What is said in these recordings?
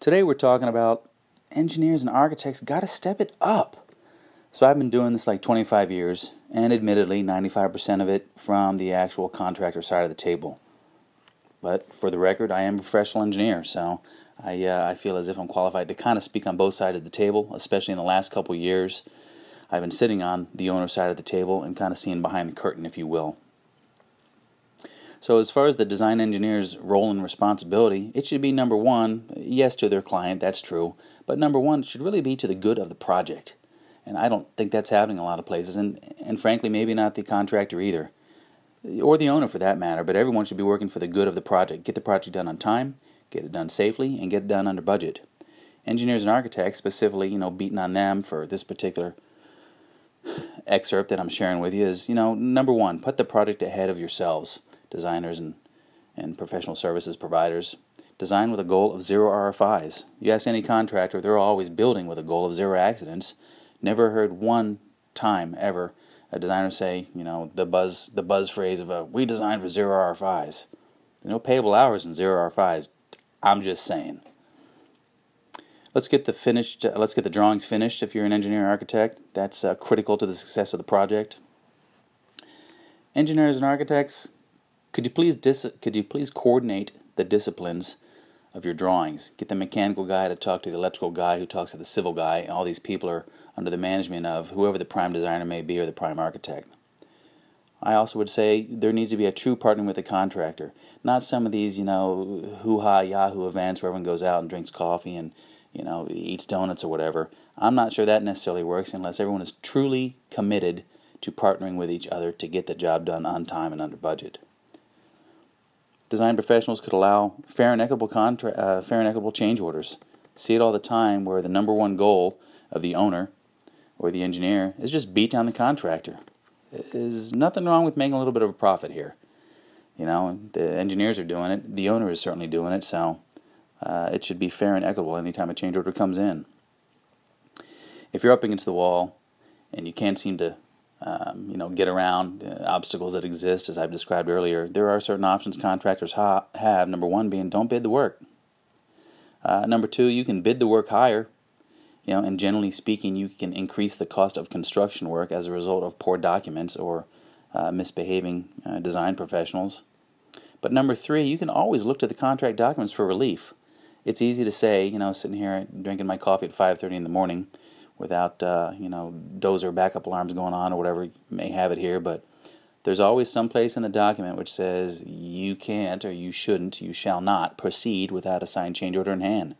Today we're talking about engineers and architects got to step it up. So I've been doing this like 25 years, and admittedly, 95% of it from the actual contractor side of the table. But for the record, I am a professional engineer, so I uh, I feel as if I'm qualified to kind of speak on both sides of the table, especially in the last couple years. I've been sitting on the owner side of the table and kind of seeing behind the curtain, if you will. So, as far as the design engineer's role and responsibility, it should be number one, yes, to their client, that's true, but number one, it should really be to the good of the project. And I don't think that's happening a lot of places, and, and frankly, maybe not the contractor either, or the owner for that matter, but everyone should be working for the good of the project. Get the project done on time, get it done safely, and get it done under budget. Engineers and architects, specifically, you know, beating on them for this particular excerpt that I'm sharing with you is, you know, number one, put the project ahead of yourselves designers and, and professional services providers. Design with a goal of zero RFIs. You ask any contractor, they're always building with a goal of zero accidents. Never heard one time ever a designer say, you know, the buzz the buzz phrase of a we designed for zero RFIs. No payable hours in zero RFIs. I'm just saying. Let's get the finished. Uh, let's get the drawings finished. If you're an engineer or architect, that's uh, critical to the success of the project. Engineers and architects, could you please dis- could you please coordinate the disciplines of your drawings? Get the mechanical guy to talk to the electrical guy who talks to the civil guy. All these people are under the management of whoever the prime designer may be or the prime architect. I also would say there needs to be a true partner with the contractor, not some of these, you know, hoo ha Yahoo events where everyone goes out and drinks coffee and, you know, eats donuts or whatever. I'm not sure that necessarily works unless everyone is truly committed to partnering with each other to get the job done on time and under budget design professionals could allow fair and equitable contra- uh, fair and equitable change orders. See it all the time where the number one goal of the owner or the engineer is just beat down the contractor. There's nothing wrong with making a little bit of a profit here. You know, the engineers are doing it. The owner is certainly doing it. So uh, it should be fair and equitable anytime a change order comes in. If you're up against the wall and you can't seem to um, you know, get around uh, obstacles that exist, as I've described earlier. There are certain options contractors ha- have. Number one being don't bid the work. Uh, number two, you can bid the work higher. You know, and generally speaking, you can increase the cost of construction work as a result of poor documents or uh, misbehaving uh, design professionals. But number three, you can always look to the contract documents for relief. It's easy to say, you know, sitting here drinking my coffee at 5:30 in the morning without uh, you know dozer backup alarms going on or whatever you may have it here. But there's always some place in the document which says you can't or you shouldn't, you shall not proceed without a signed change order in hand.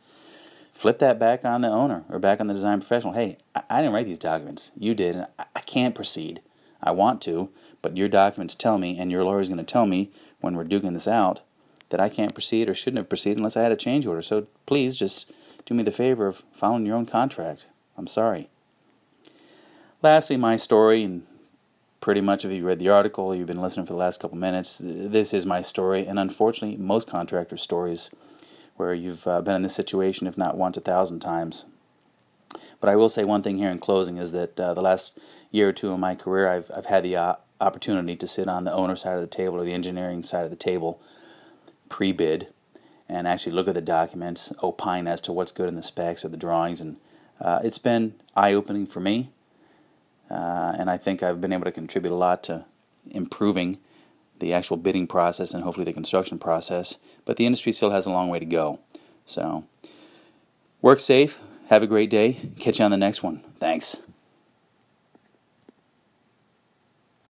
Flip that back on the owner or back on the design professional. Hey, I, I didn't write these documents. You did, and I, I can't proceed. I want to, but your documents tell me, and your lawyer is going to tell me when we're duking this out, that I can't proceed or shouldn't have proceeded unless I had a change order. So please just do me the favor of following your own contract. I'm sorry. Lastly, my story, and pretty much if you read the article, you've been listening for the last couple minutes, this is my story, and unfortunately, most contractors' stories where you've uh, been in this situation, if not once, a thousand times. But I will say one thing here in closing is that uh, the last year or two of my career, I've, I've had the uh, opportunity to sit on the owner side of the table or the engineering side of the table pre bid and actually look at the documents, opine as to what's good in the specs or the drawings, and uh, it's been eye opening for me, uh, and I think I've been able to contribute a lot to improving the actual bidding process and hopefully the construction process. But the industry still has a long way to go. So, work safe, have a great day, catch you on the next one. Thanks.